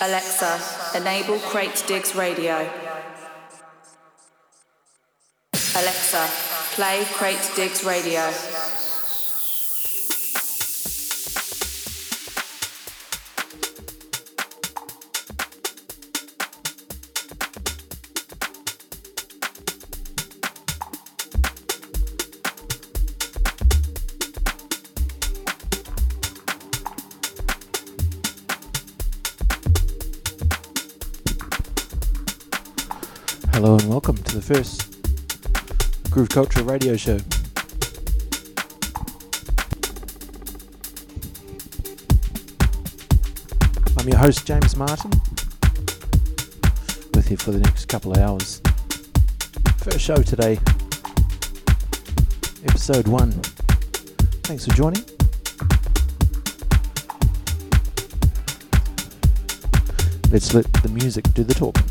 Alexa, enable Crate Digs Radio. Alexa, play Crate Digs Radio. First Groove Culture radio show. I'm your host, James Martin, with you for the next couple of hours. First show today, episode one. Thanks for joining. Let's let the music do the talking.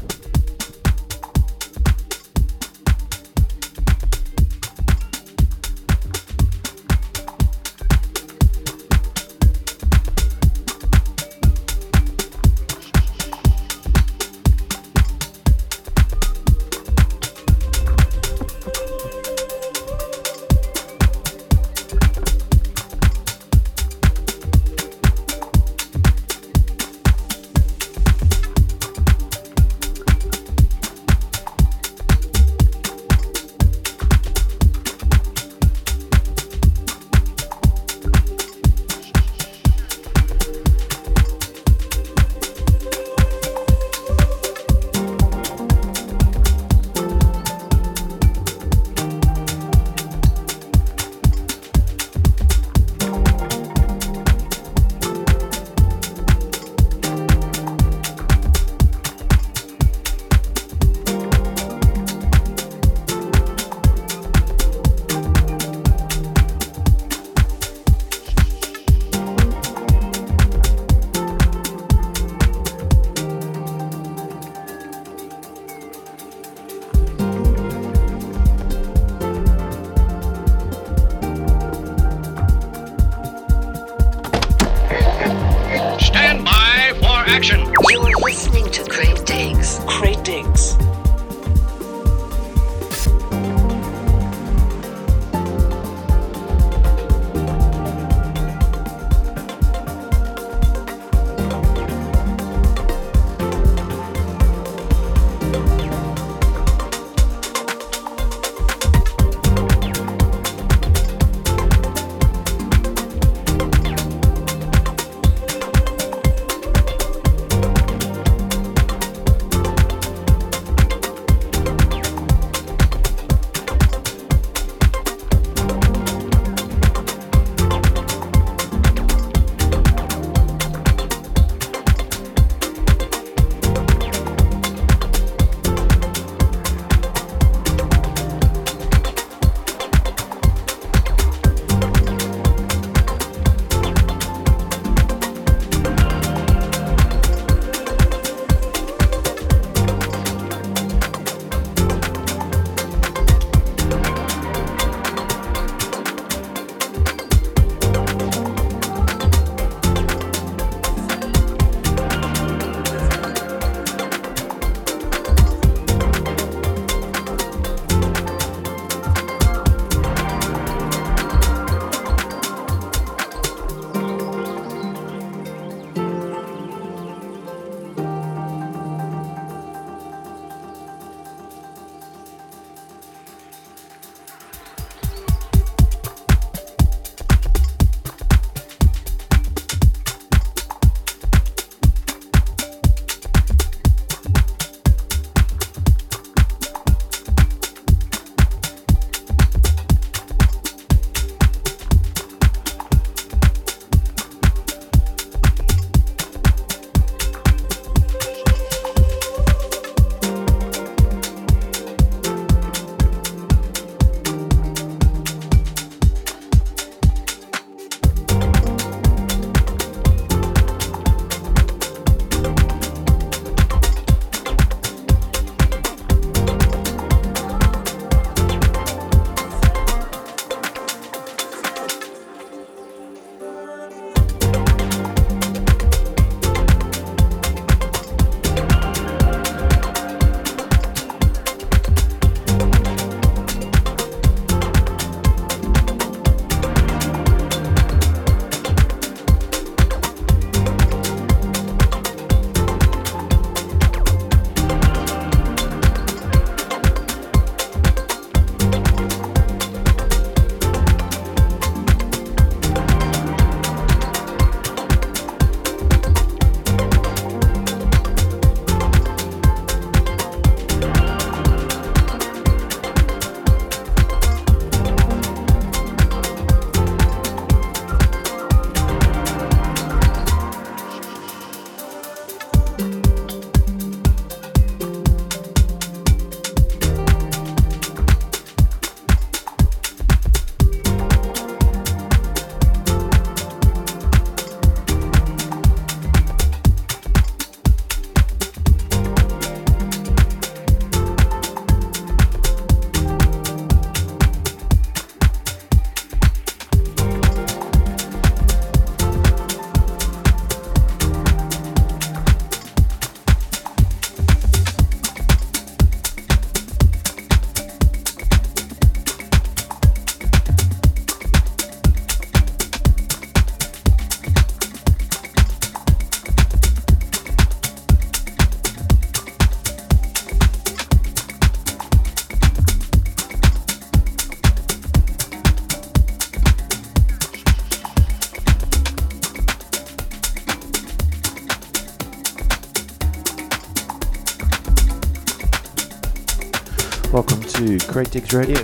Digs Radio.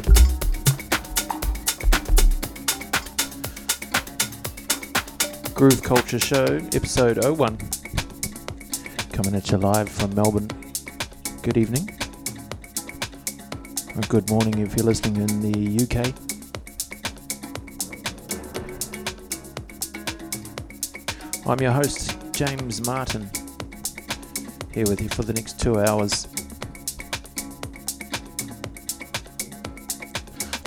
Groove Culture Show, episode 01. Coming at you live from Melbourne. Good evening. Or good morning if you're listening in the UK. I'm your host, James Martin, here with you for the next two hours.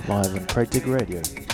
Live on Dig Radio.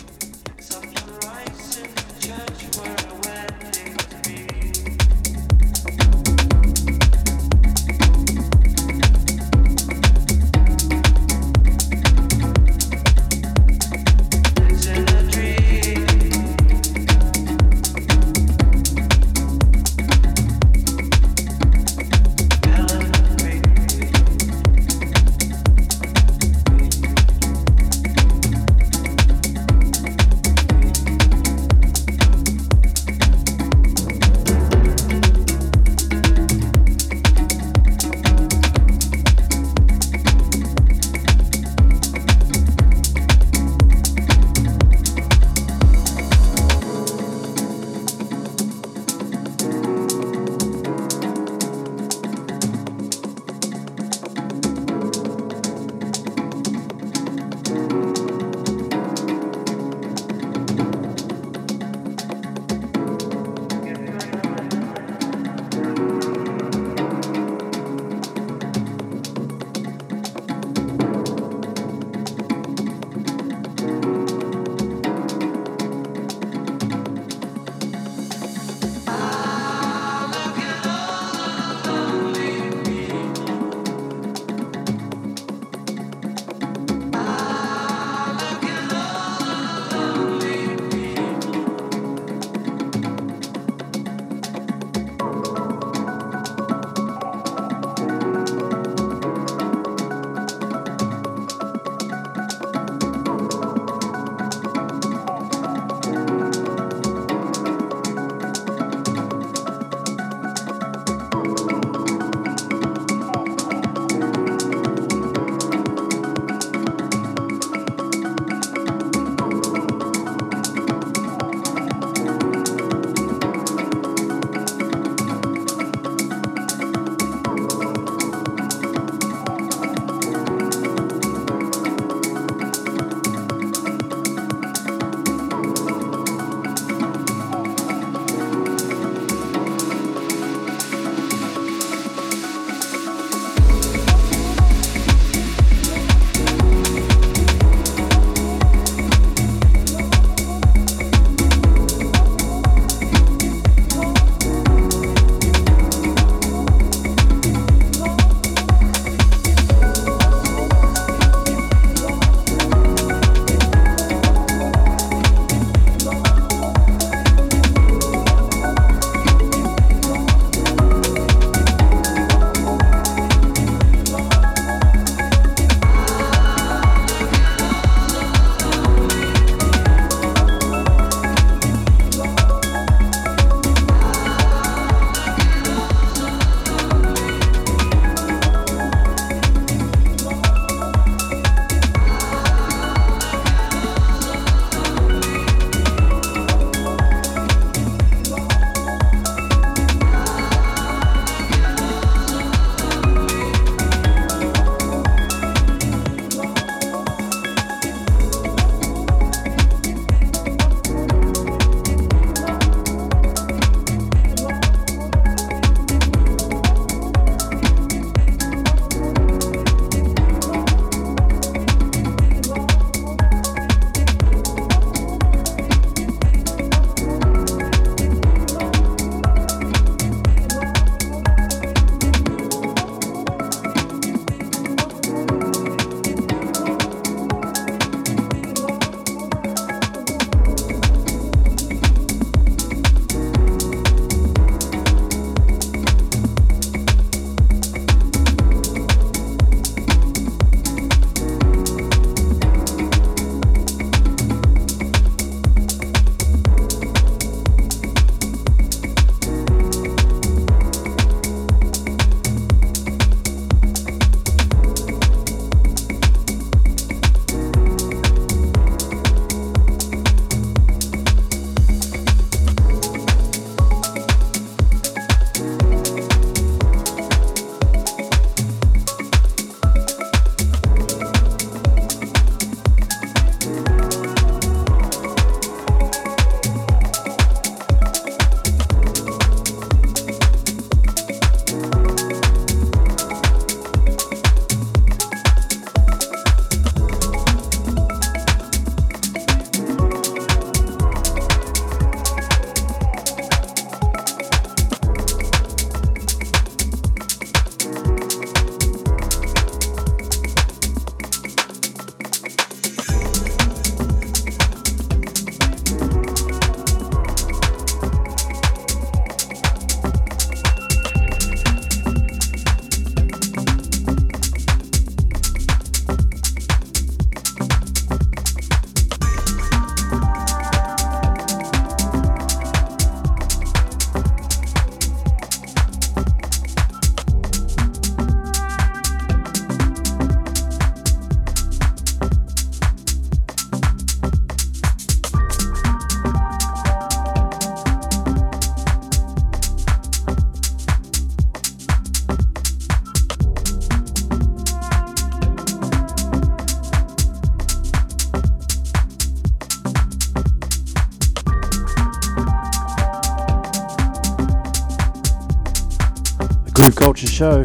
Show.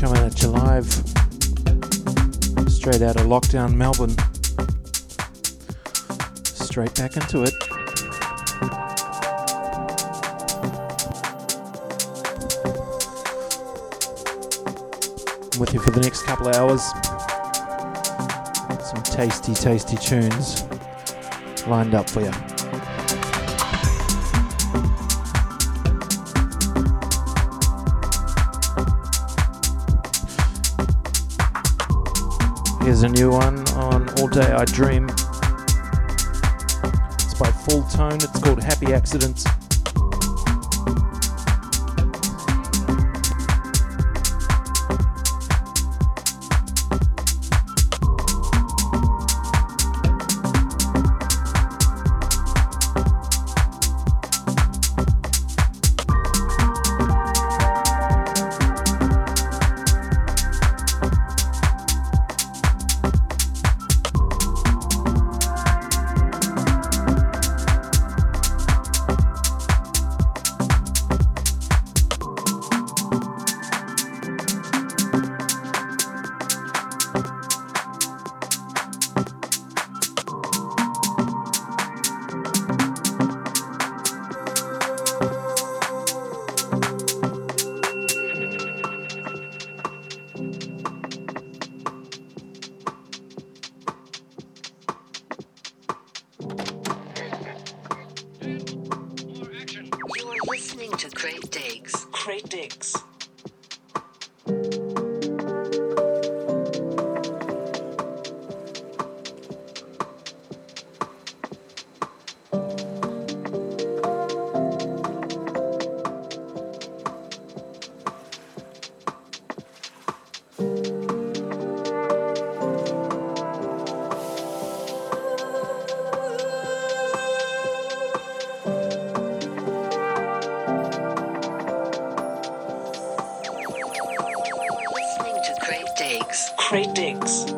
Coming at you live straight out of lockdown Melbourne. Straight back into it. I'm with you for the next couple of hours. Some tasty, tasty tunes lined up for you. Here's a new one on All Day I Dream. It's by Full Tone. It's called Happy Accidents. great digs.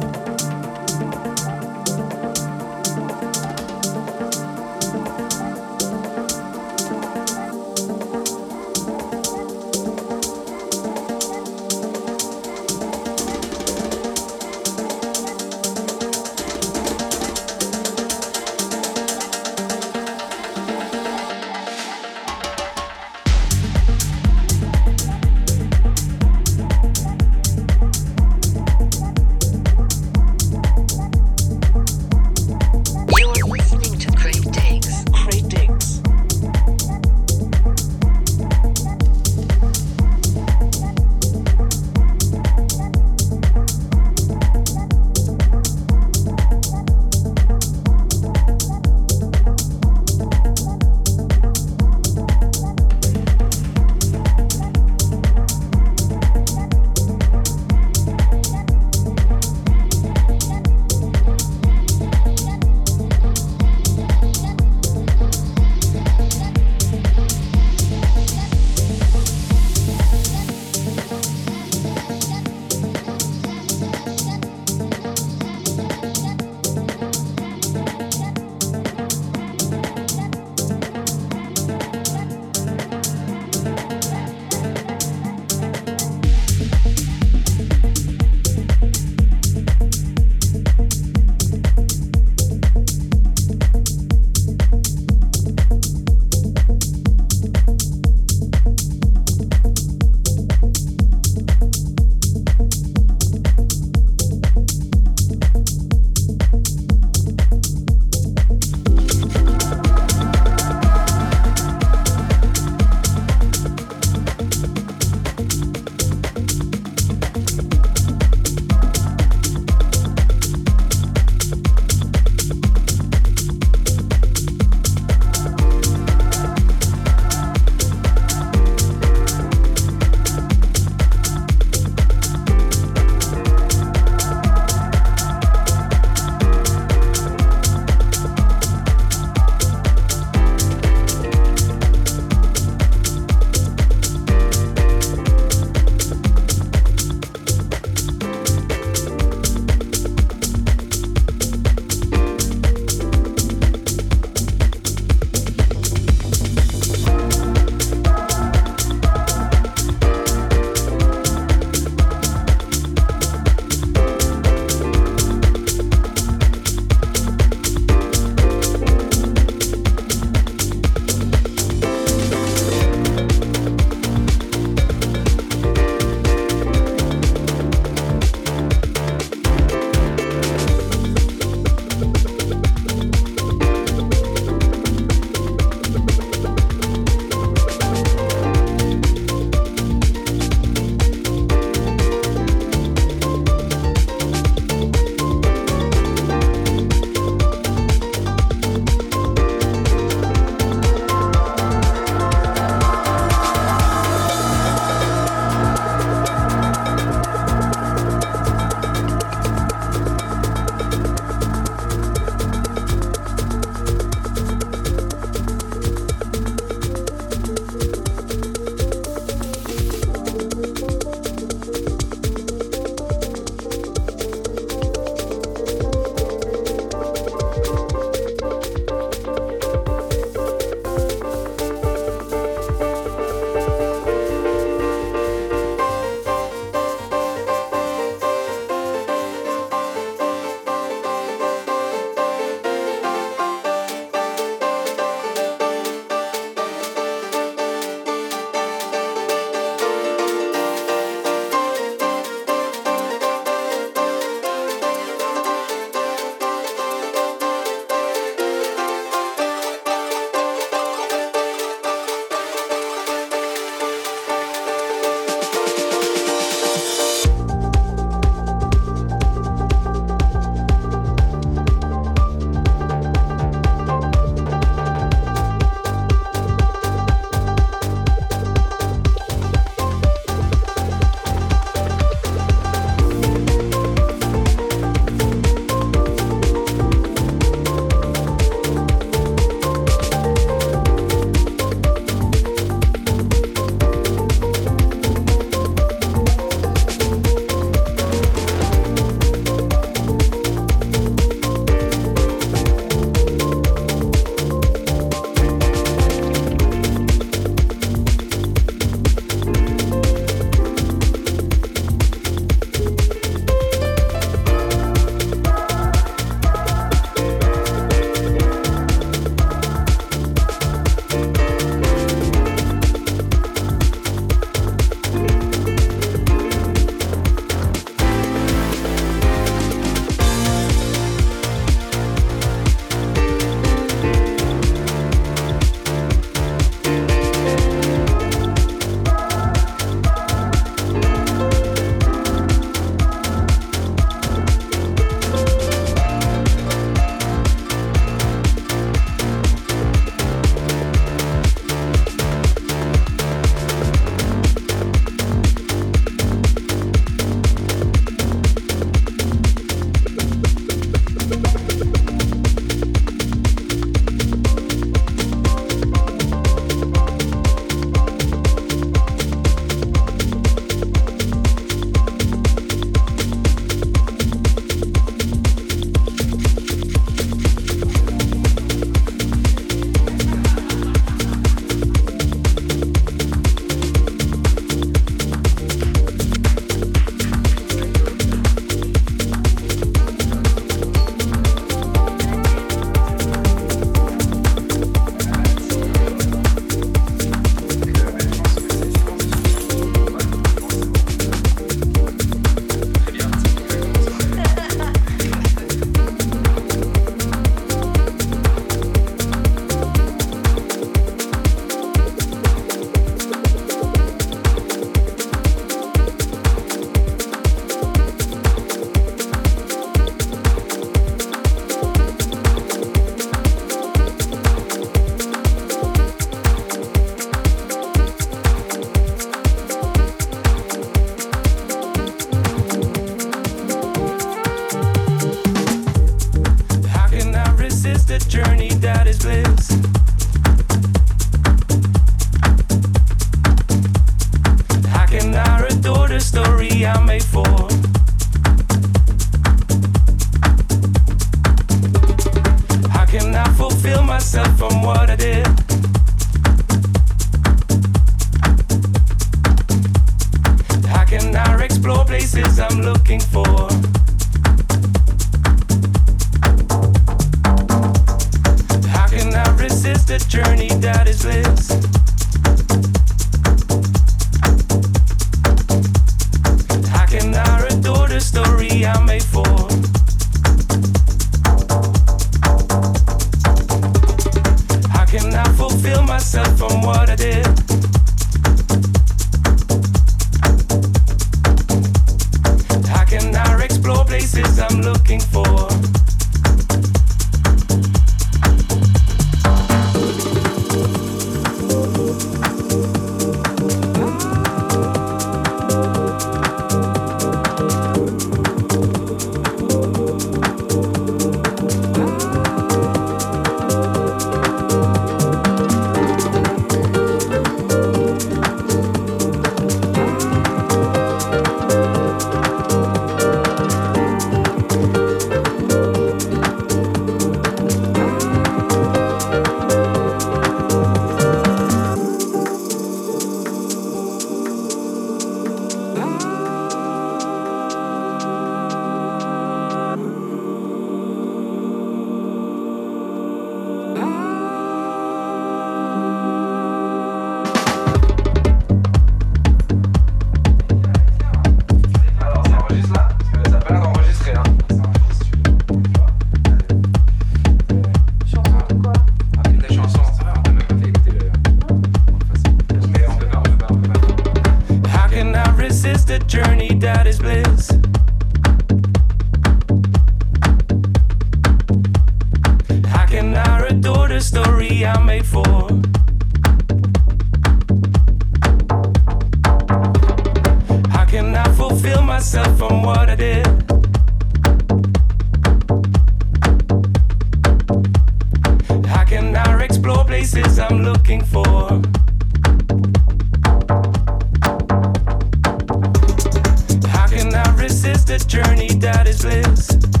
journey that is bliss.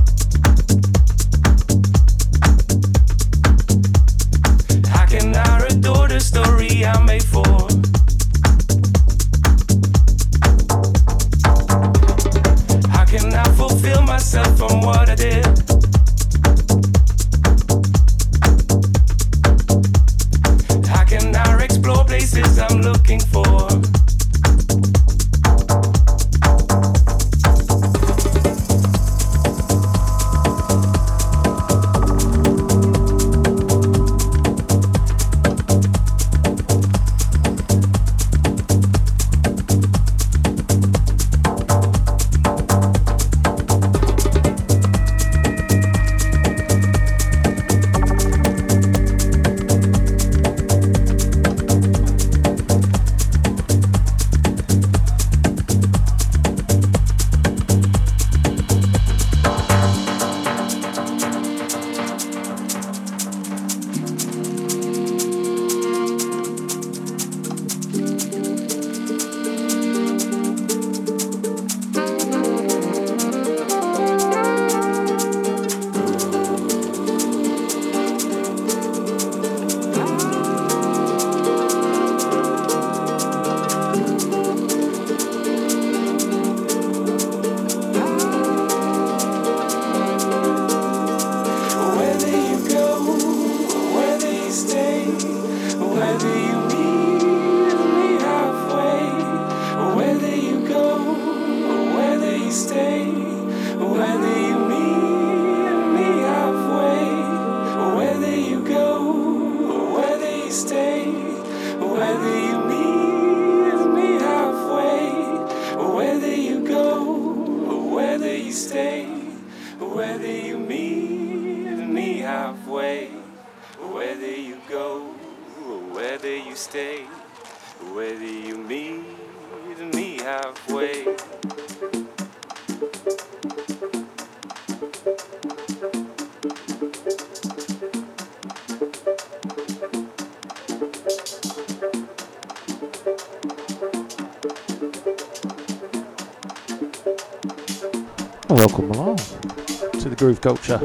Culture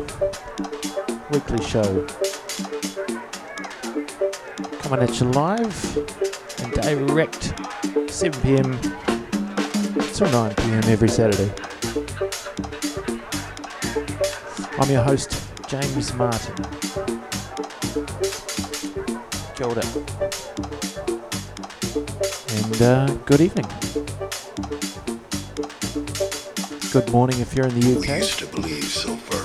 weekly show. Coming at you live and direct 7 pm till 9 pm every Saturday. I'm your host, James Martin. Kia. And uh, good evening. Good morning if you're in the UK.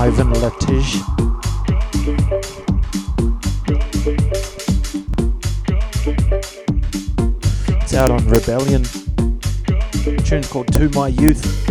Ivan Latij. It's out on Rebellion. Tune called To My Youth.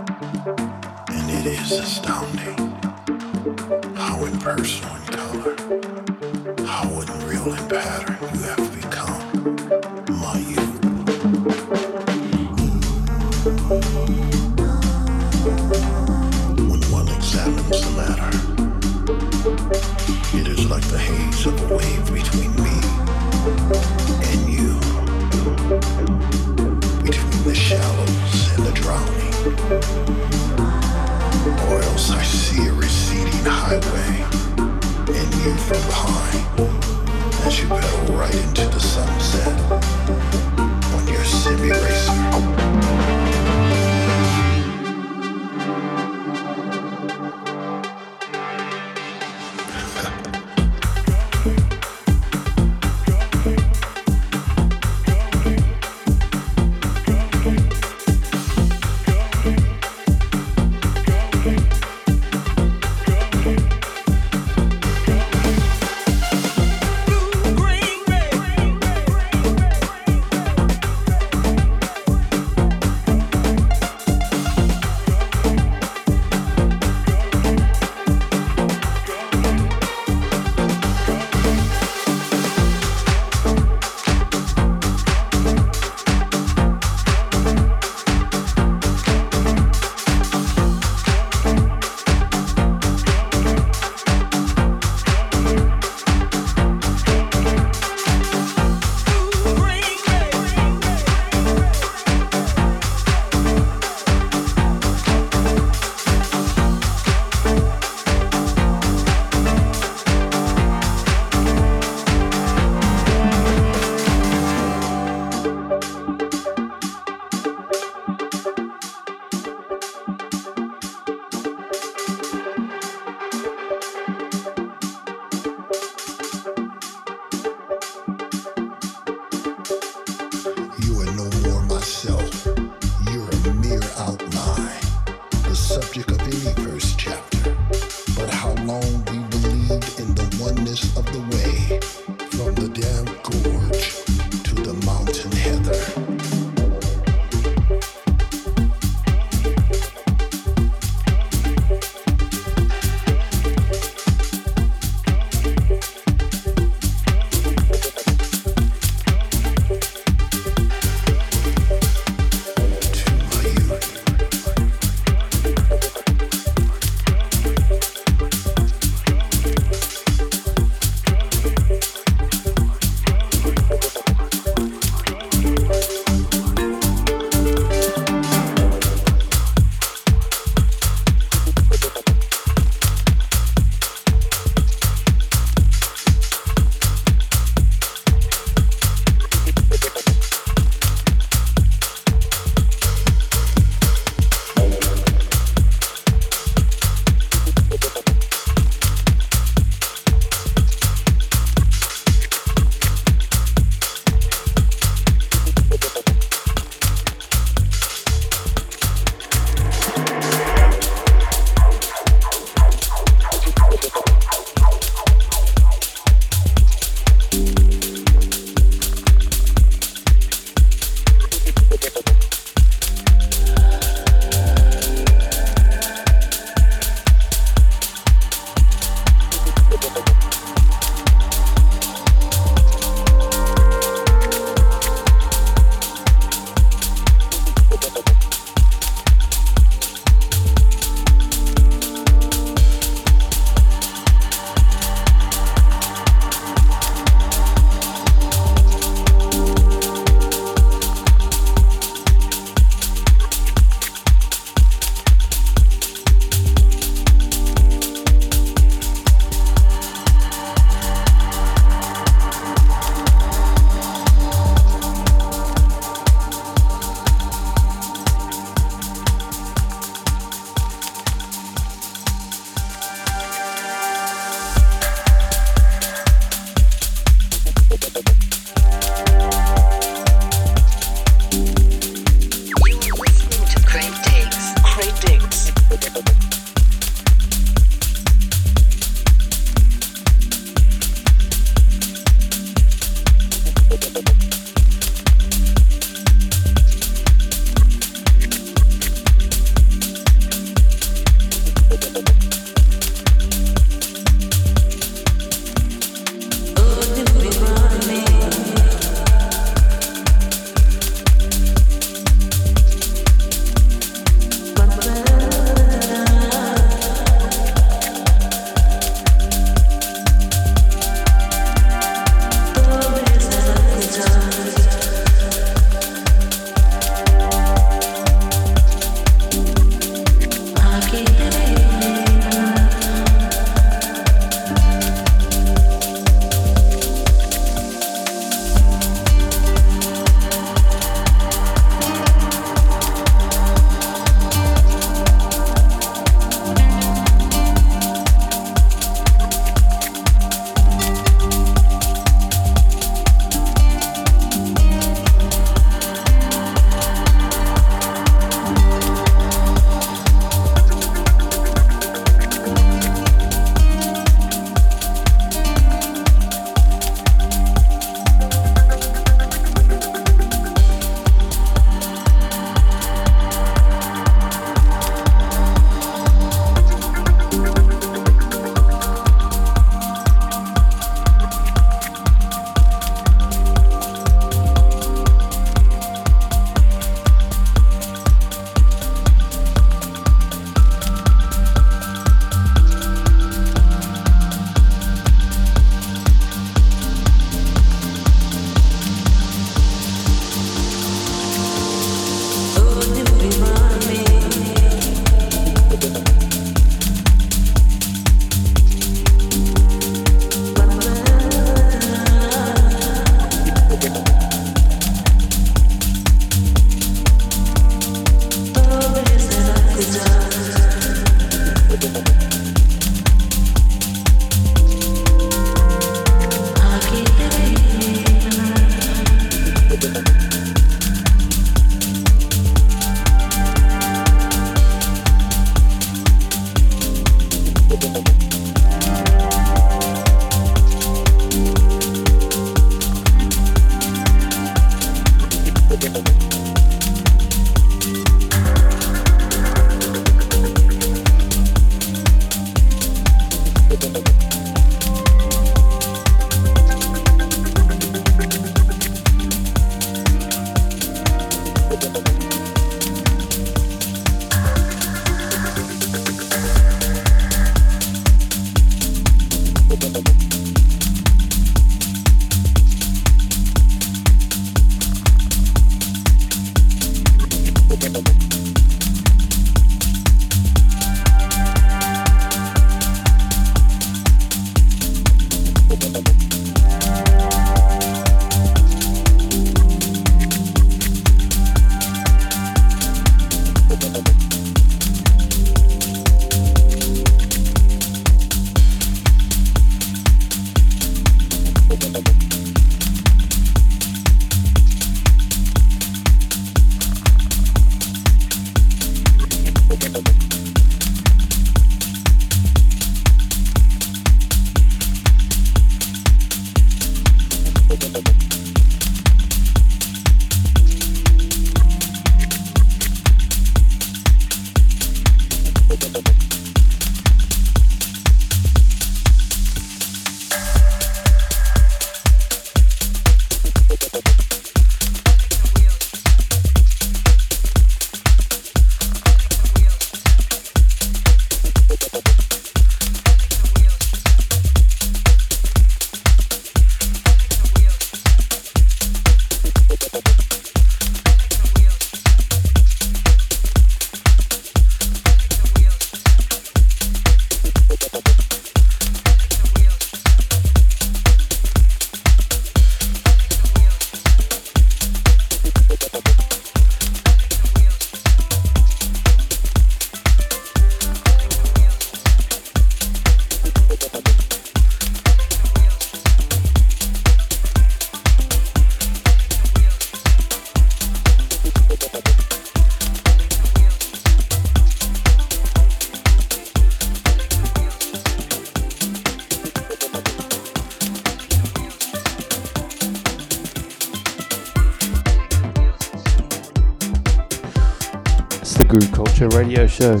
Radio Show.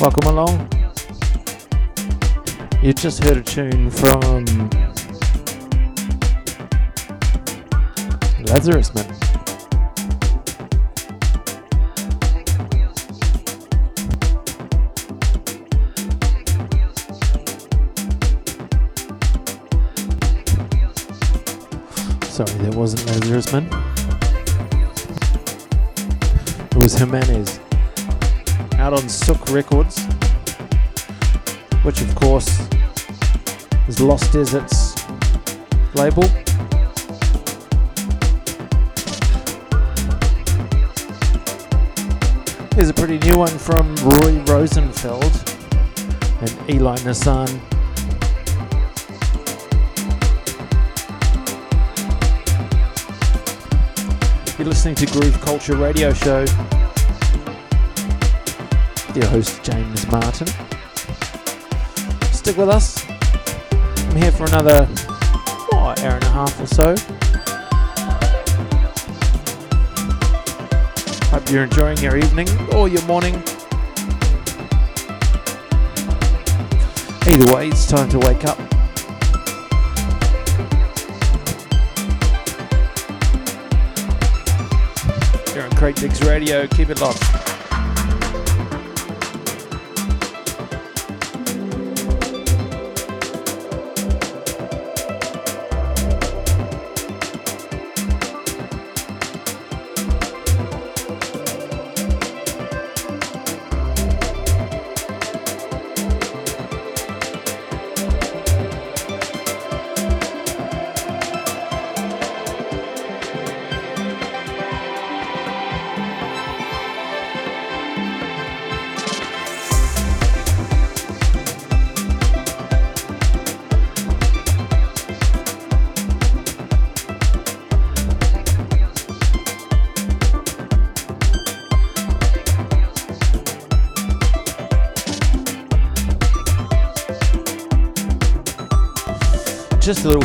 Welcome along. You just heard a tune from Lazarus Man. Jimenez. Out on Sook Records. Which, of course, is Lost Deserts label. Here's a pretty new one from Roy Rosenfeld and Eli Nissan. You're listening to Groove Culture Radio Show. Your host James Martin. Stick with us. I'm here for another hour and a half or so. Hope you're enjoying your evening or your morning. Either way, it's time to wake up. You're on Crate Digs Radio. Keep it locked.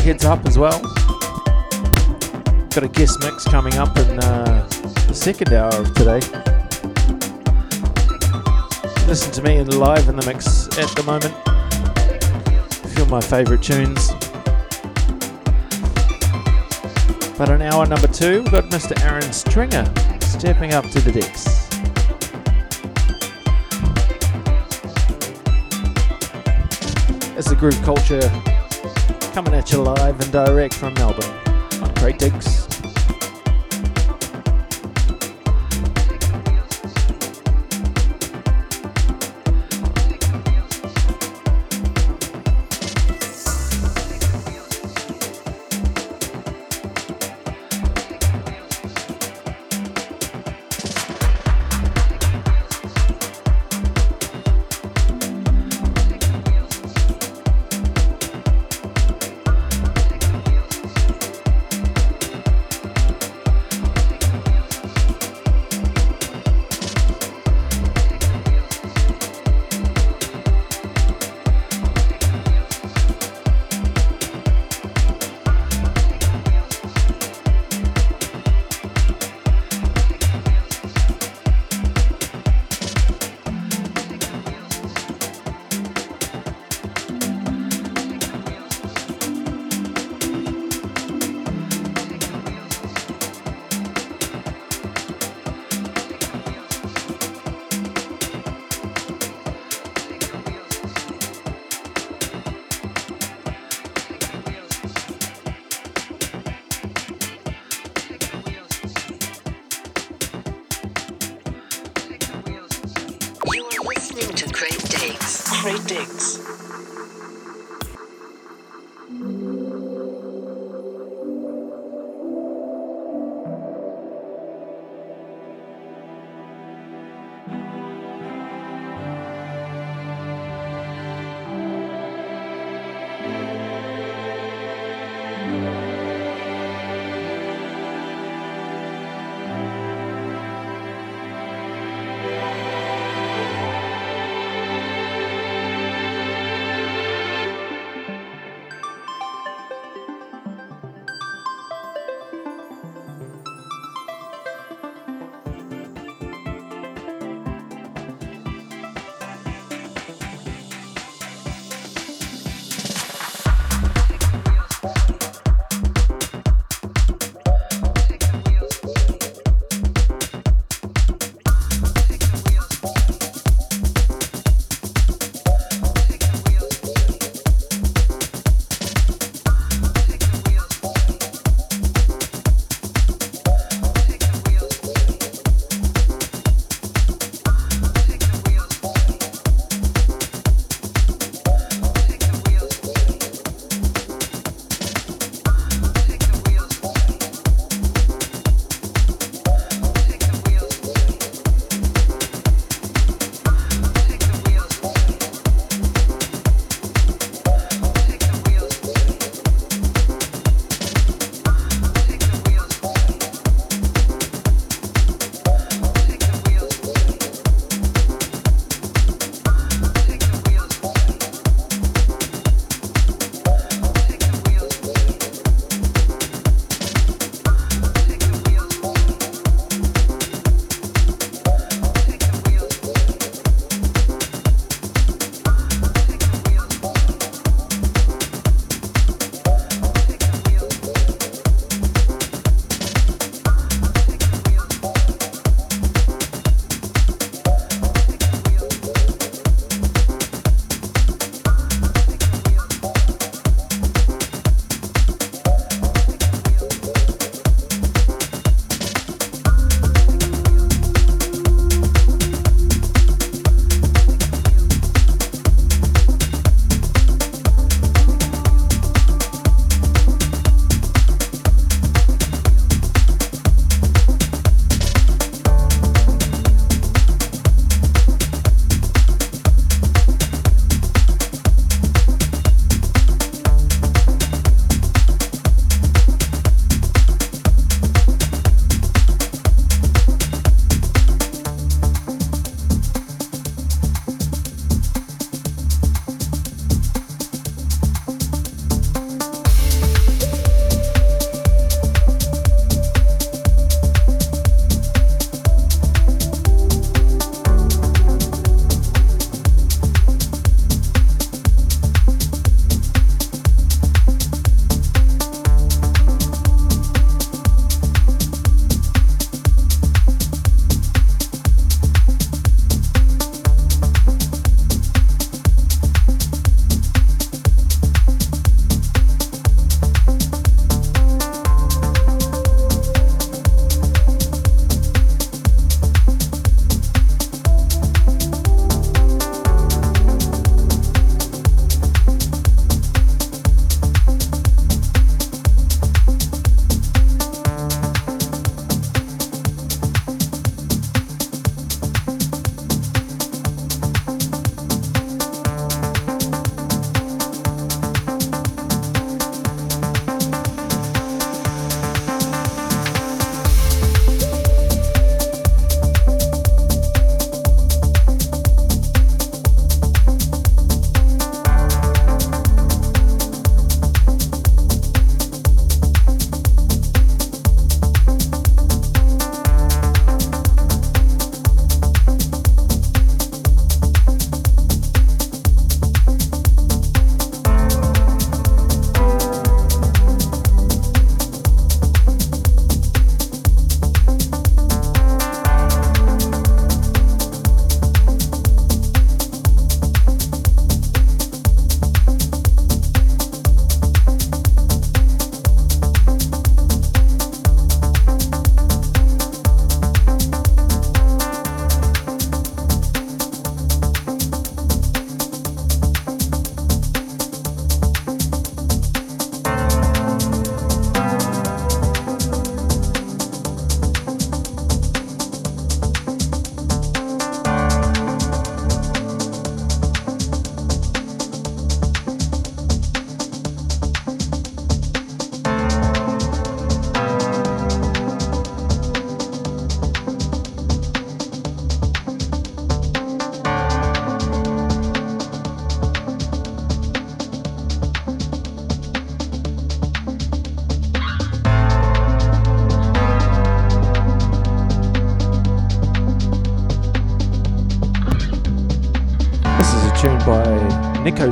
Heads up as well. Got a guest mix coming up in uh, the second hour of today. Listen to me live in the mix at the moment. A few of my favourite tunes. But in hour number two, we've got Mr. Aaron Stringer stepping up to the decks. It's the groove culture coming at you live and direct from Melbourne on Crate Digs.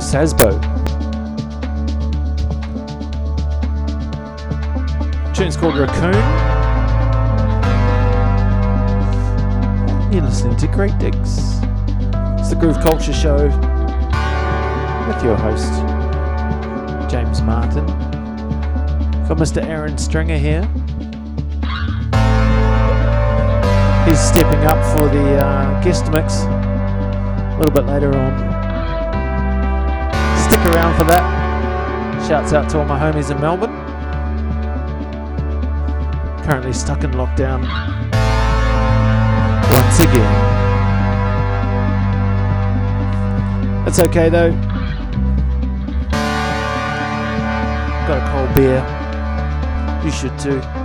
Sasbo. tune's called Raccoon. You're listening to Crate Digs. It's the Groove Culture Show with your host, James Martin. Got Mr. Aaron Stringer here. He's stepping up for the uh, guest mix a little bit later on. Around for that. Shouts out to all my homies in Melbourne. Currently stuck in lockdown once again. That's okay though. Got a cold beer. You should too.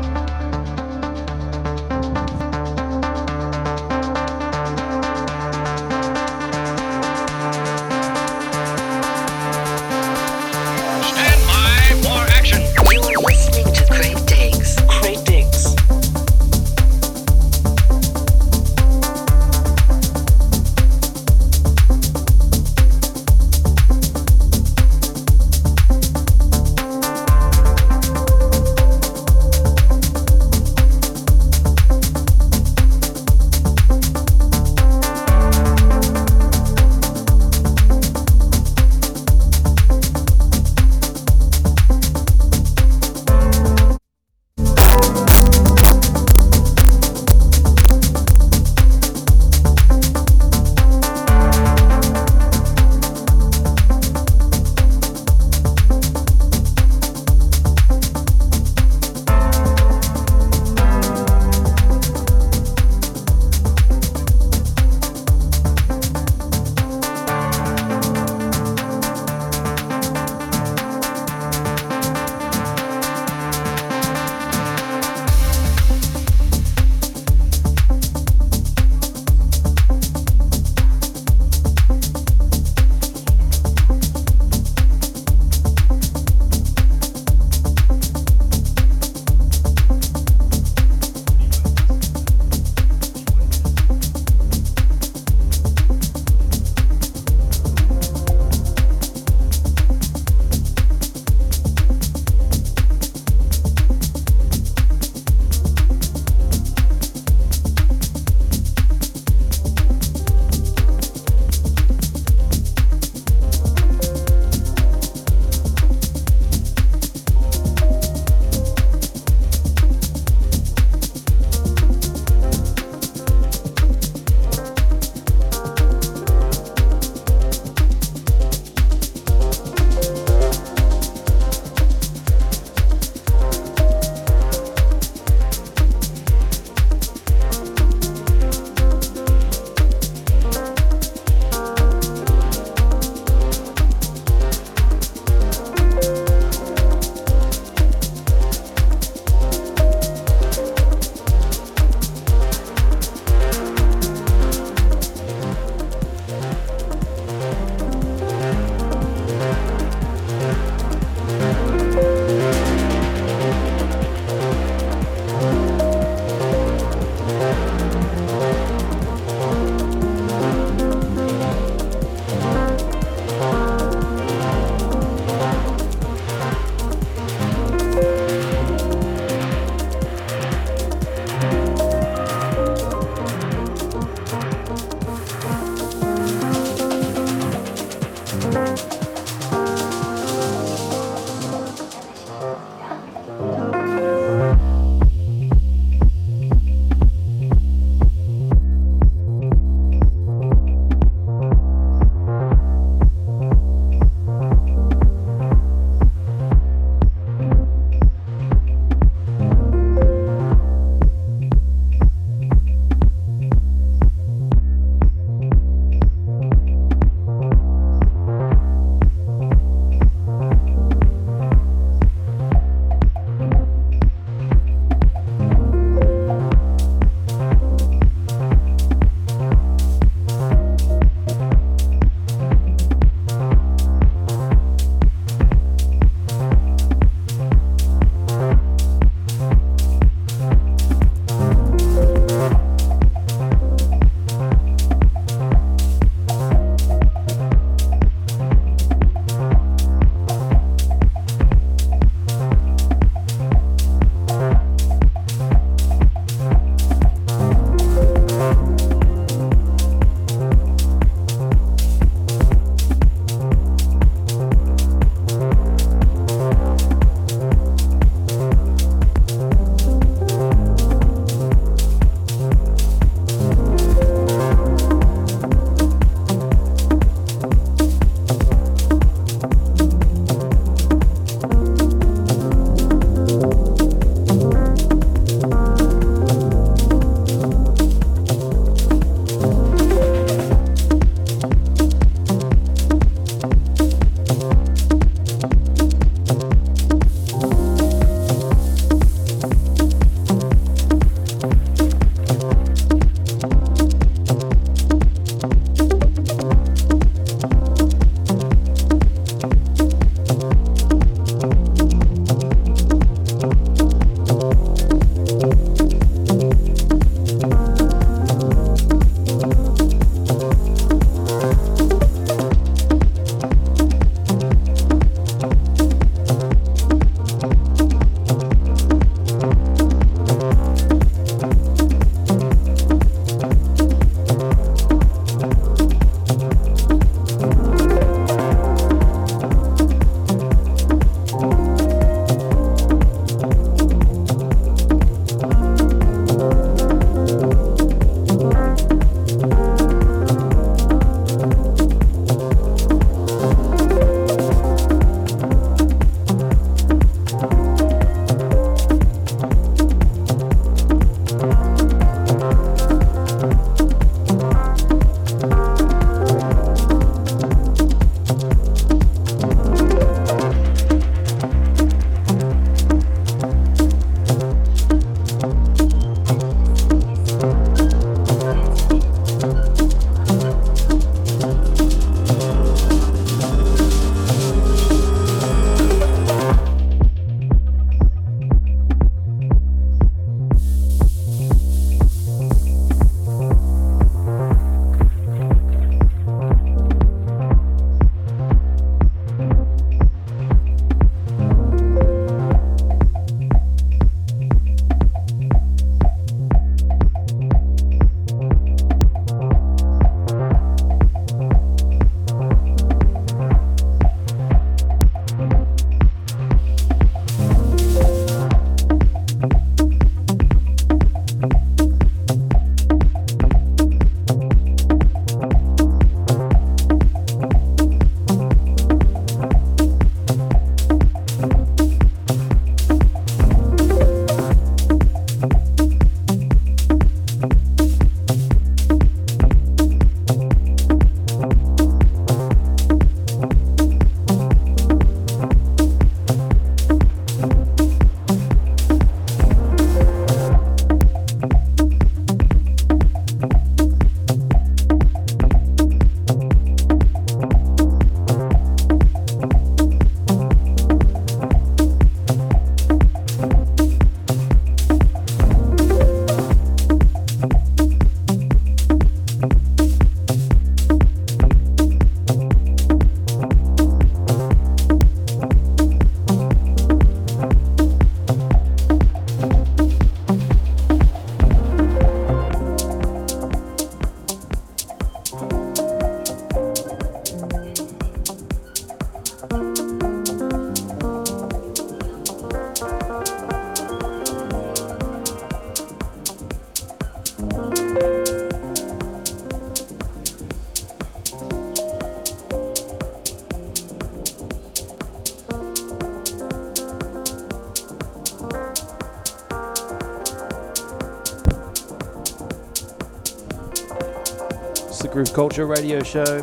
Groove Culture Radio Show.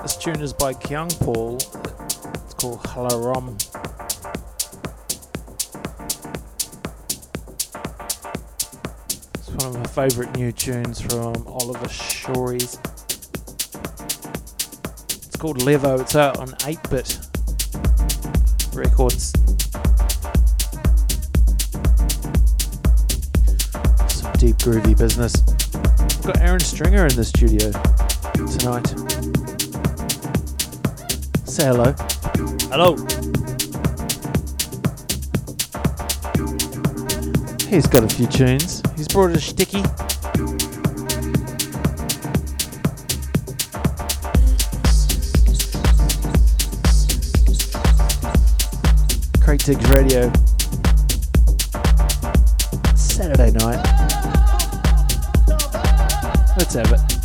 This tune is by Kyung Paul. It's called Halarom. It's one of my favourite new tunes from Oliver Schories. It's called Levo. It's out on 8-bit records. Some deep groovy business. Got Aaron Stringer in the studio tonight. Say hello. Hello. He's got a few tunes. He's brought a sticky. Crate Digs Radio. Saturday night. Let's have it.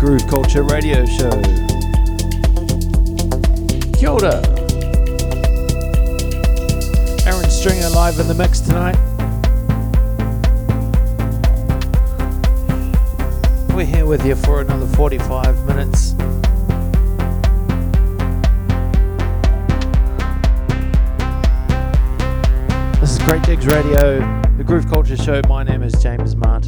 Culture Radio Show. Kia ora. Aaron Stringer live in the mix tonight. We're here with you for another 45 minutes. This is Crate Digs Radio, the Groove Culture Show. My name is James Martin.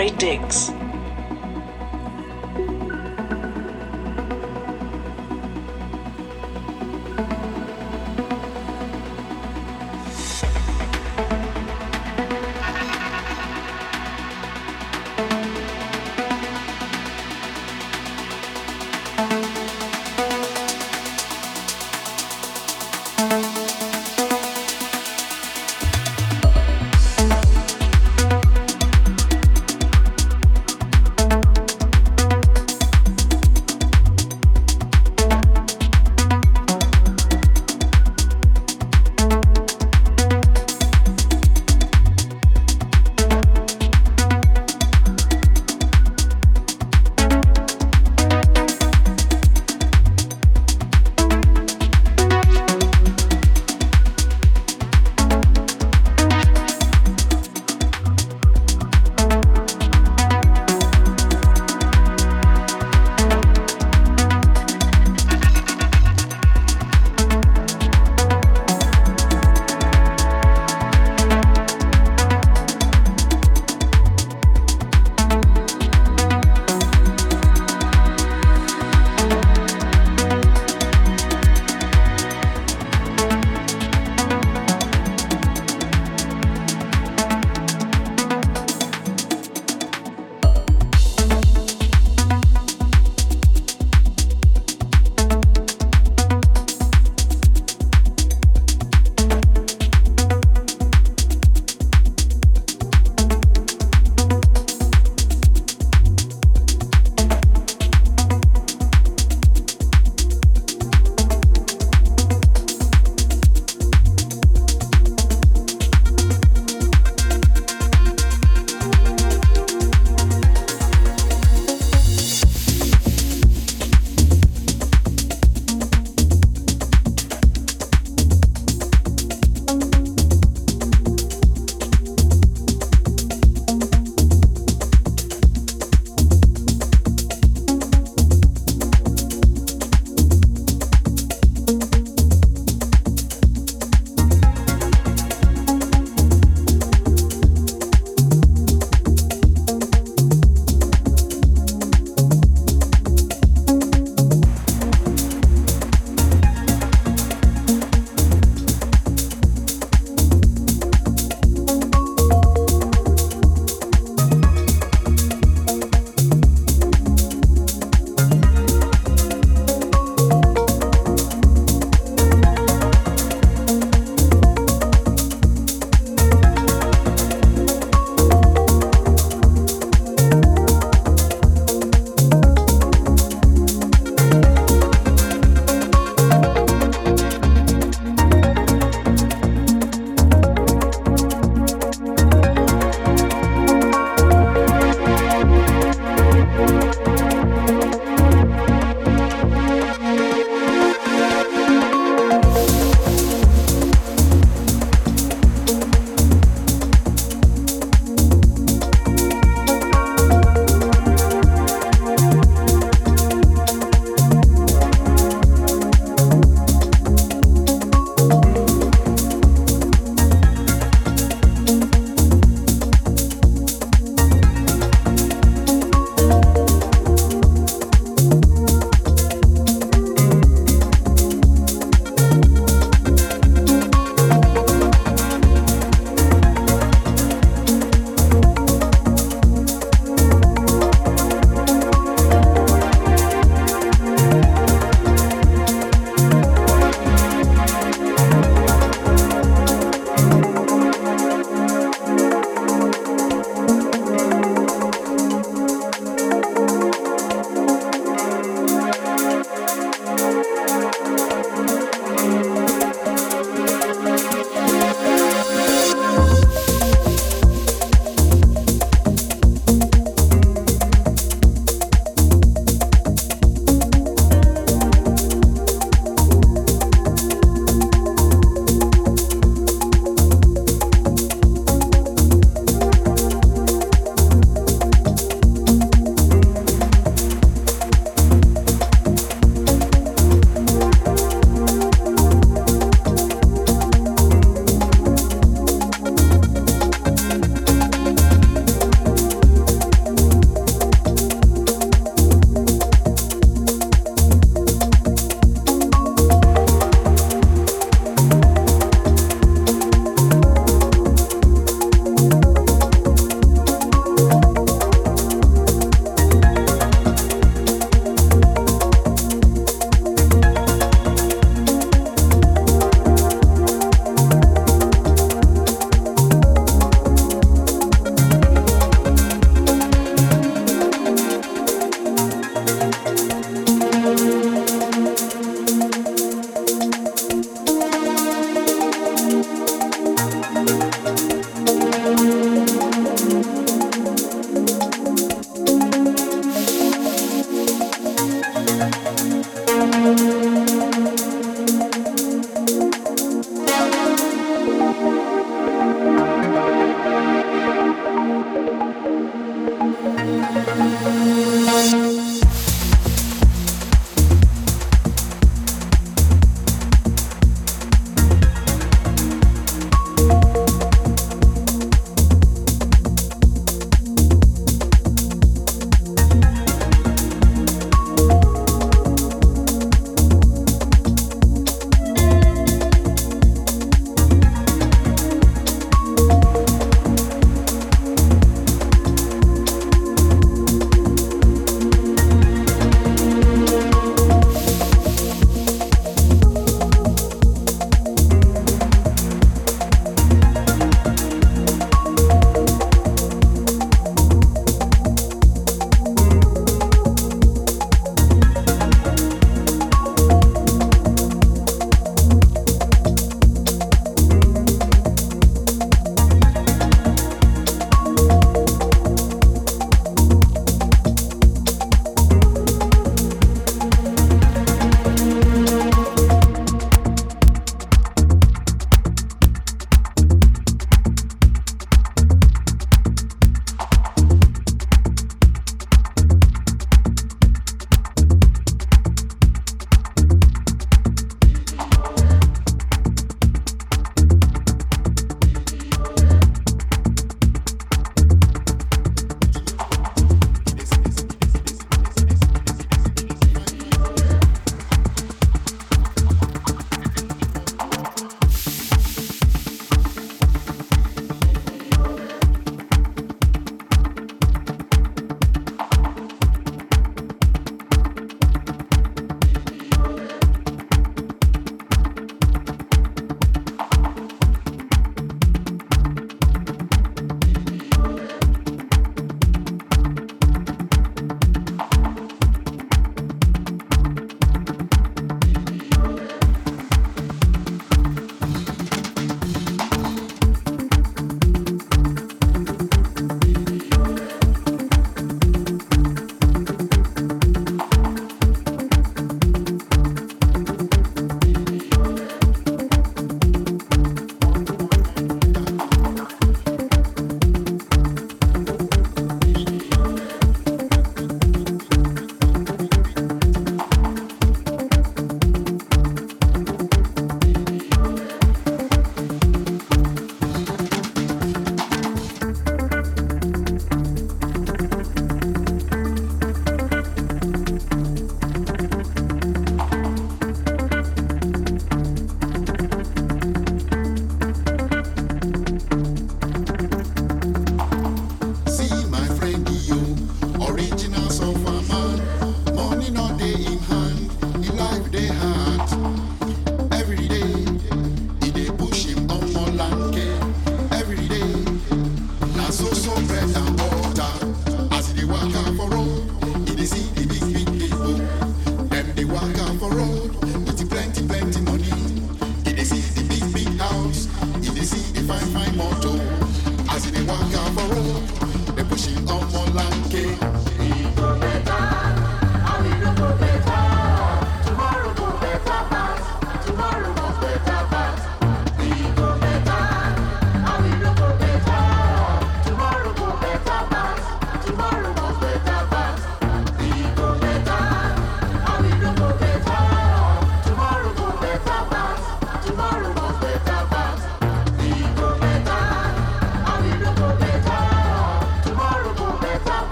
Crate Digs.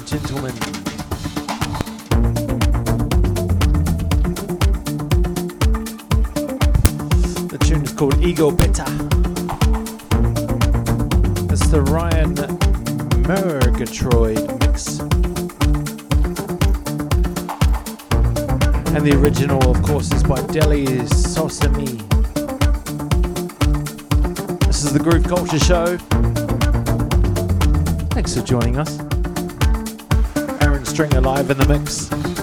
And gentlemen. The tune is called Ego Beta. It's the Ryan Murgatroyd mix. And the original, of course, is by Dele Sosimi. This is the Groove Culture Show. Thanks for joining us. Aaron Stringer live in the mix.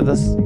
With us.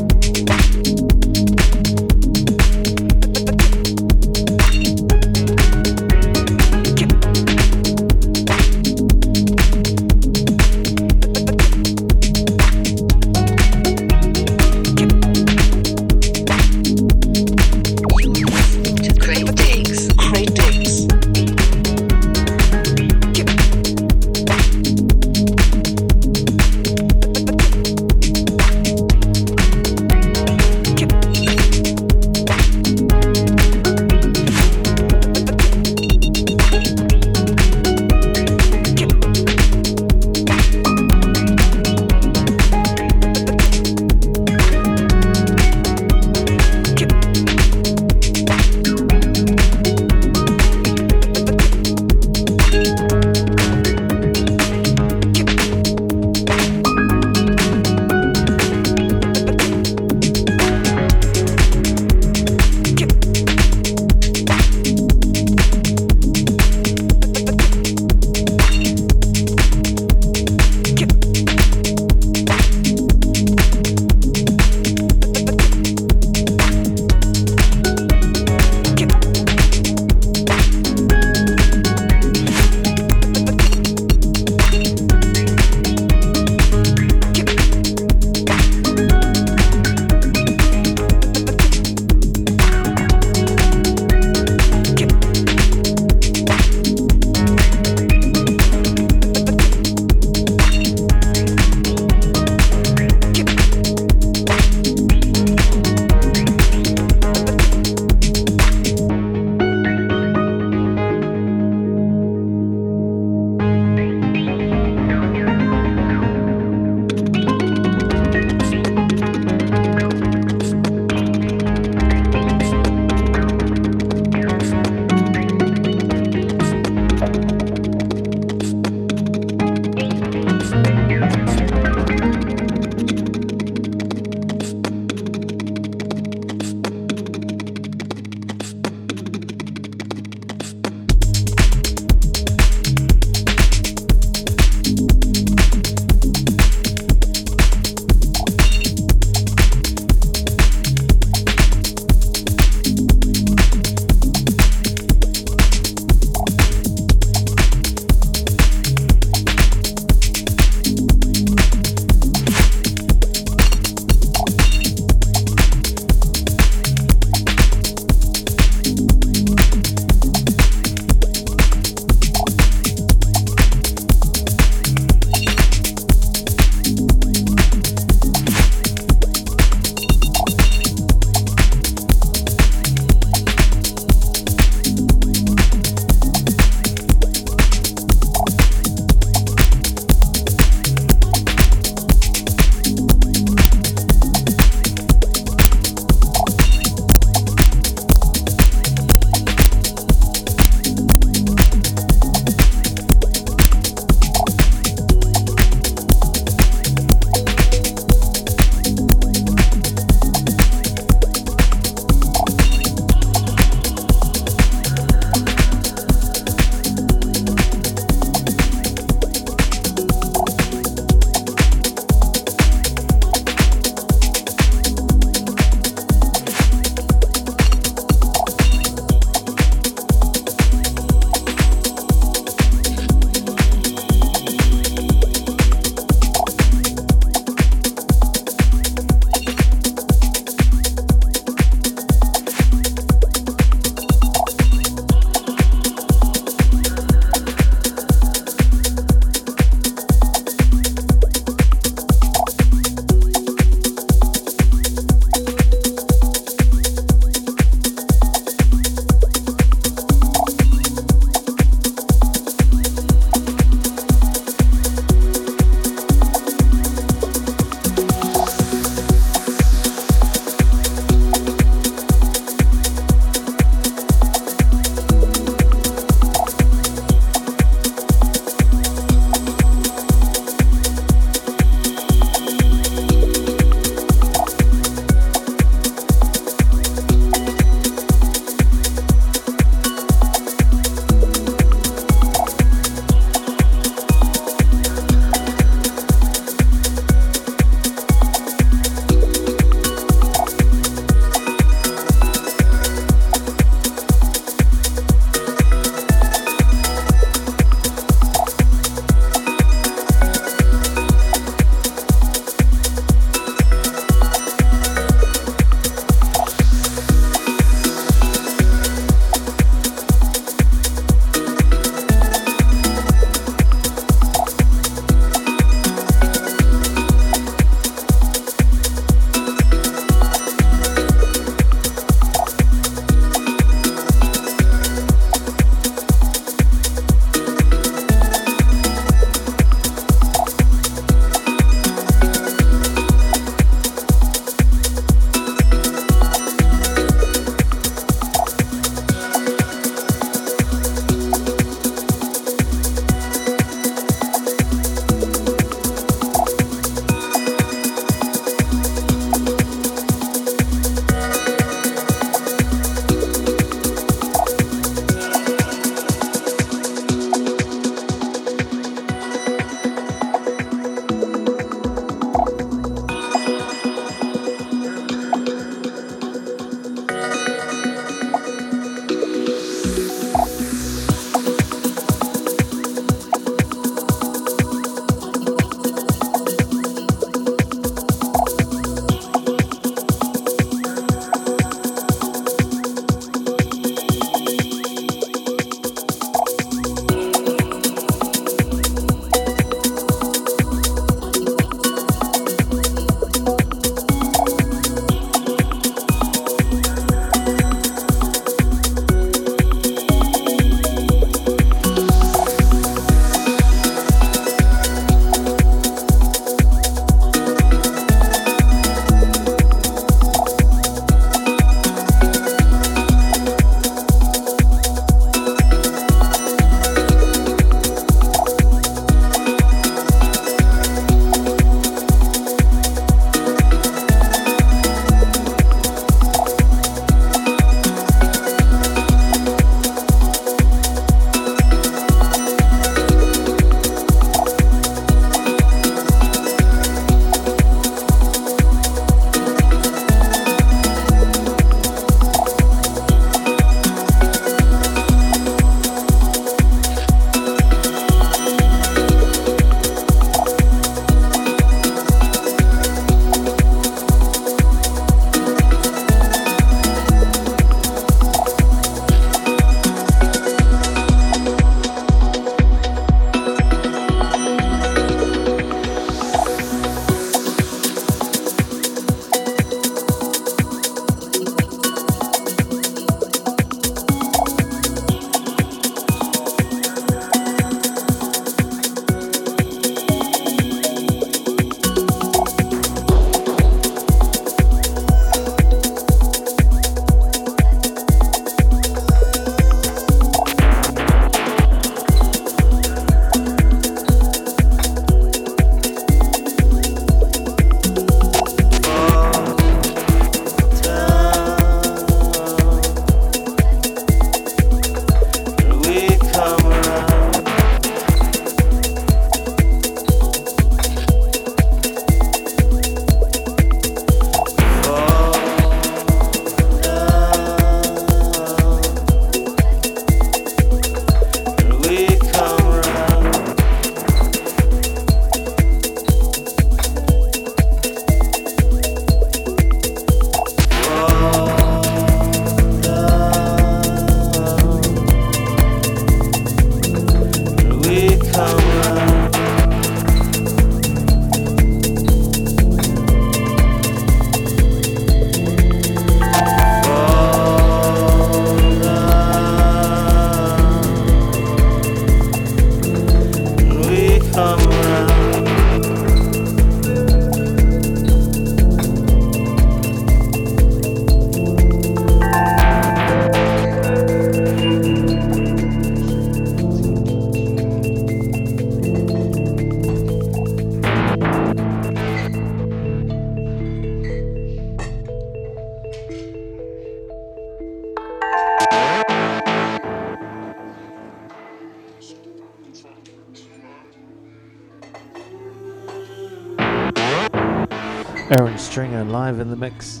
Live in the mix.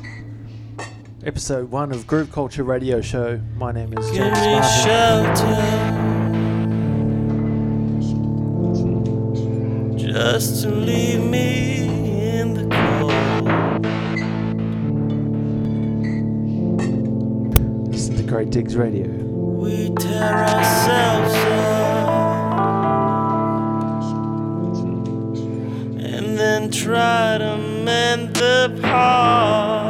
Episode one of Groove Culture Radio Show. My name is James Martin. Just to leave me in the cold. Listen to Crate Digs Radio. We tear ourselves up. And then try to mend the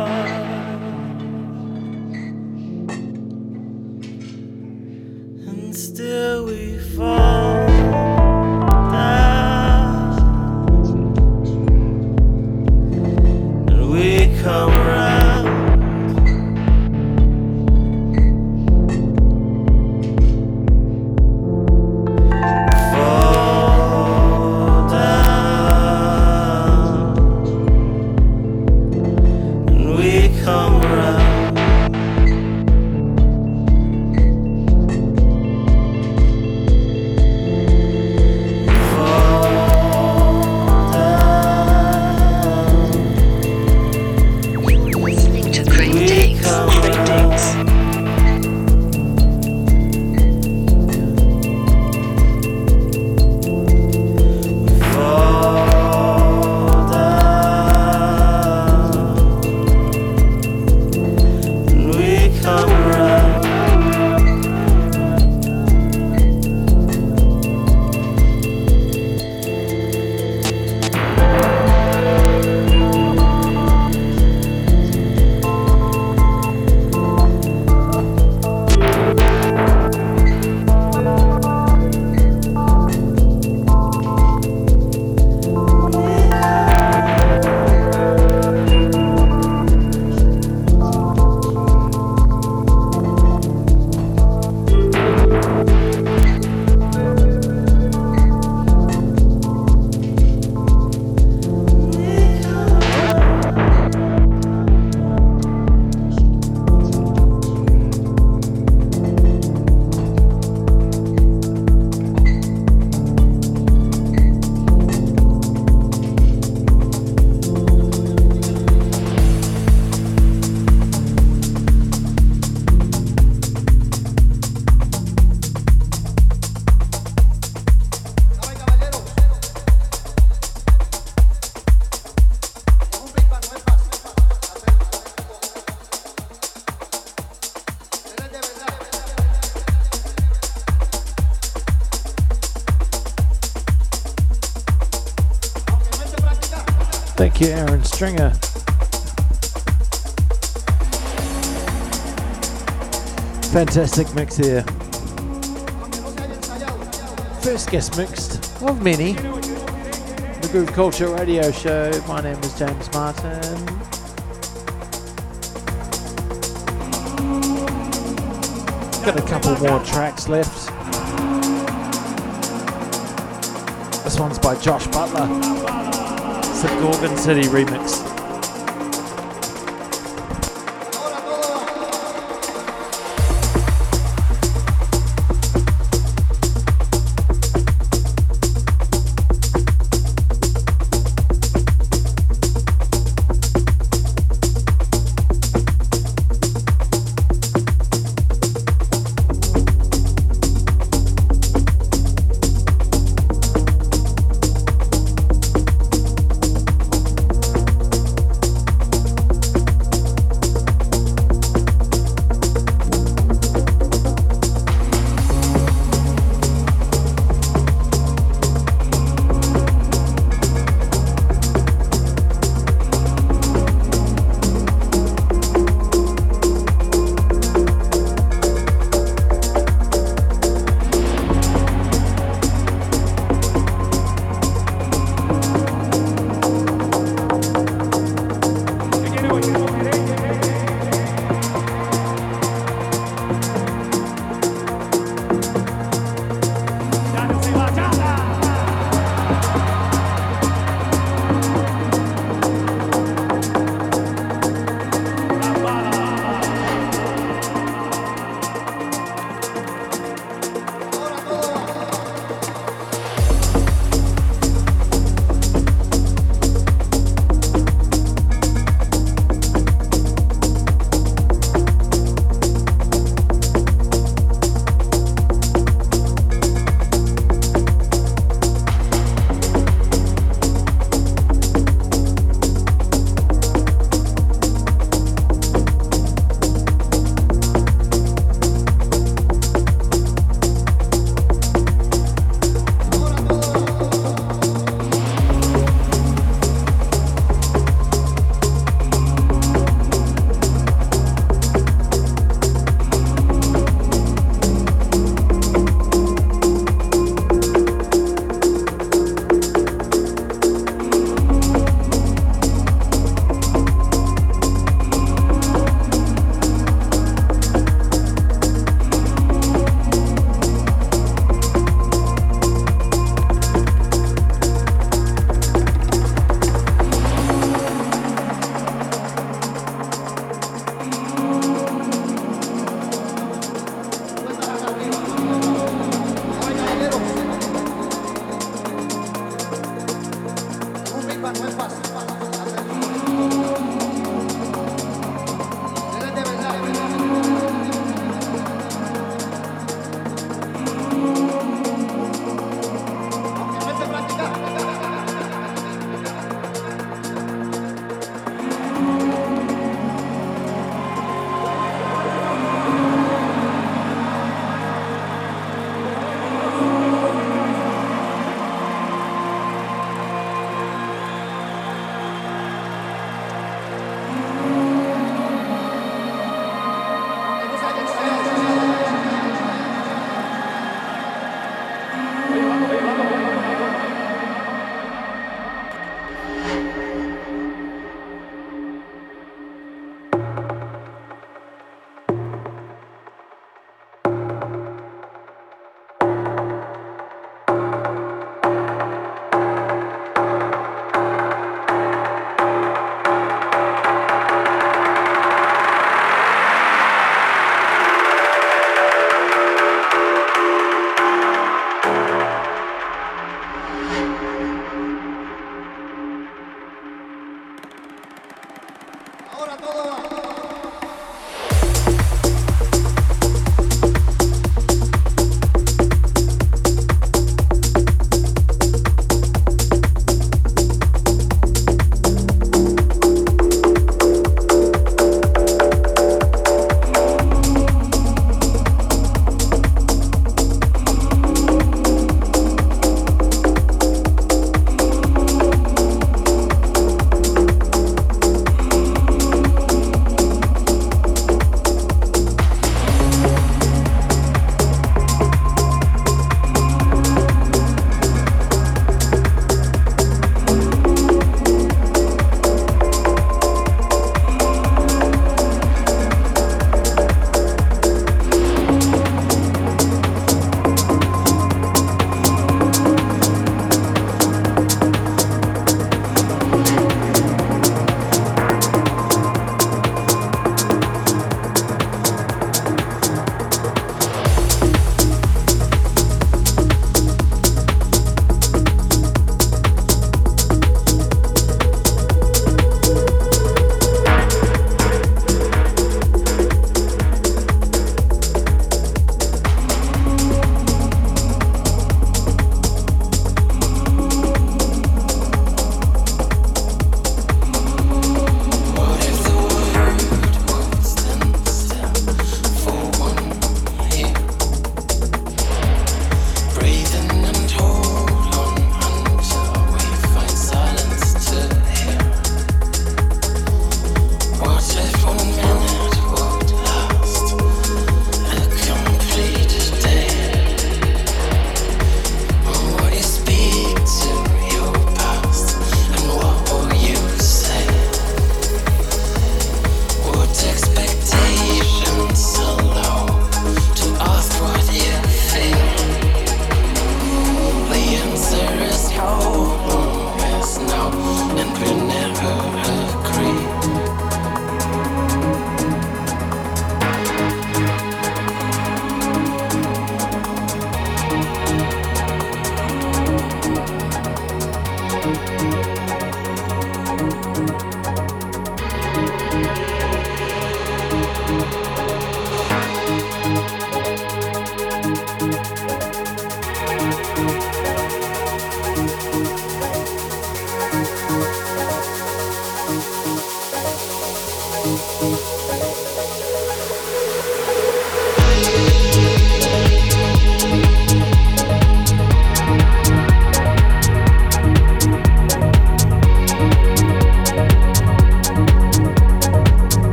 Stringer. Fantastic mix here. First guest mixed of many. The Groove Culture Radio Show. My name is James Martin. Got a couple more tracks left. This one's by Josh Butler. It's the Gorgon City remix.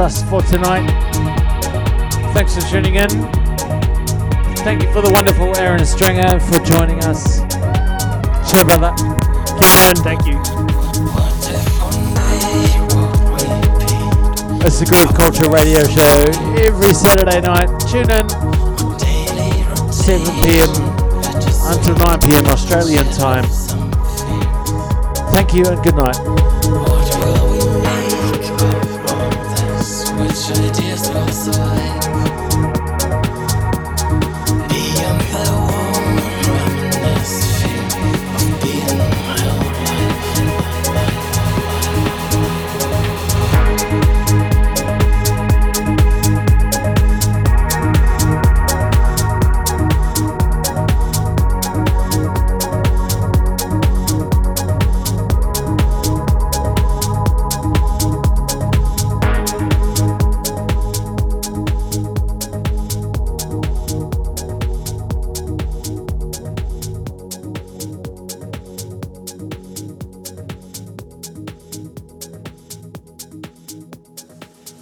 Us for tonight. Thanks for tuning in. Thank you for the wonderful Aaron Stringer for joining us. Cheers, brother. Keep going, thank you. It's the Groove Culture Radio Show every Saturday night. Tune in 7 p.m. until 9 p.m. Australian time. Thank you and good night.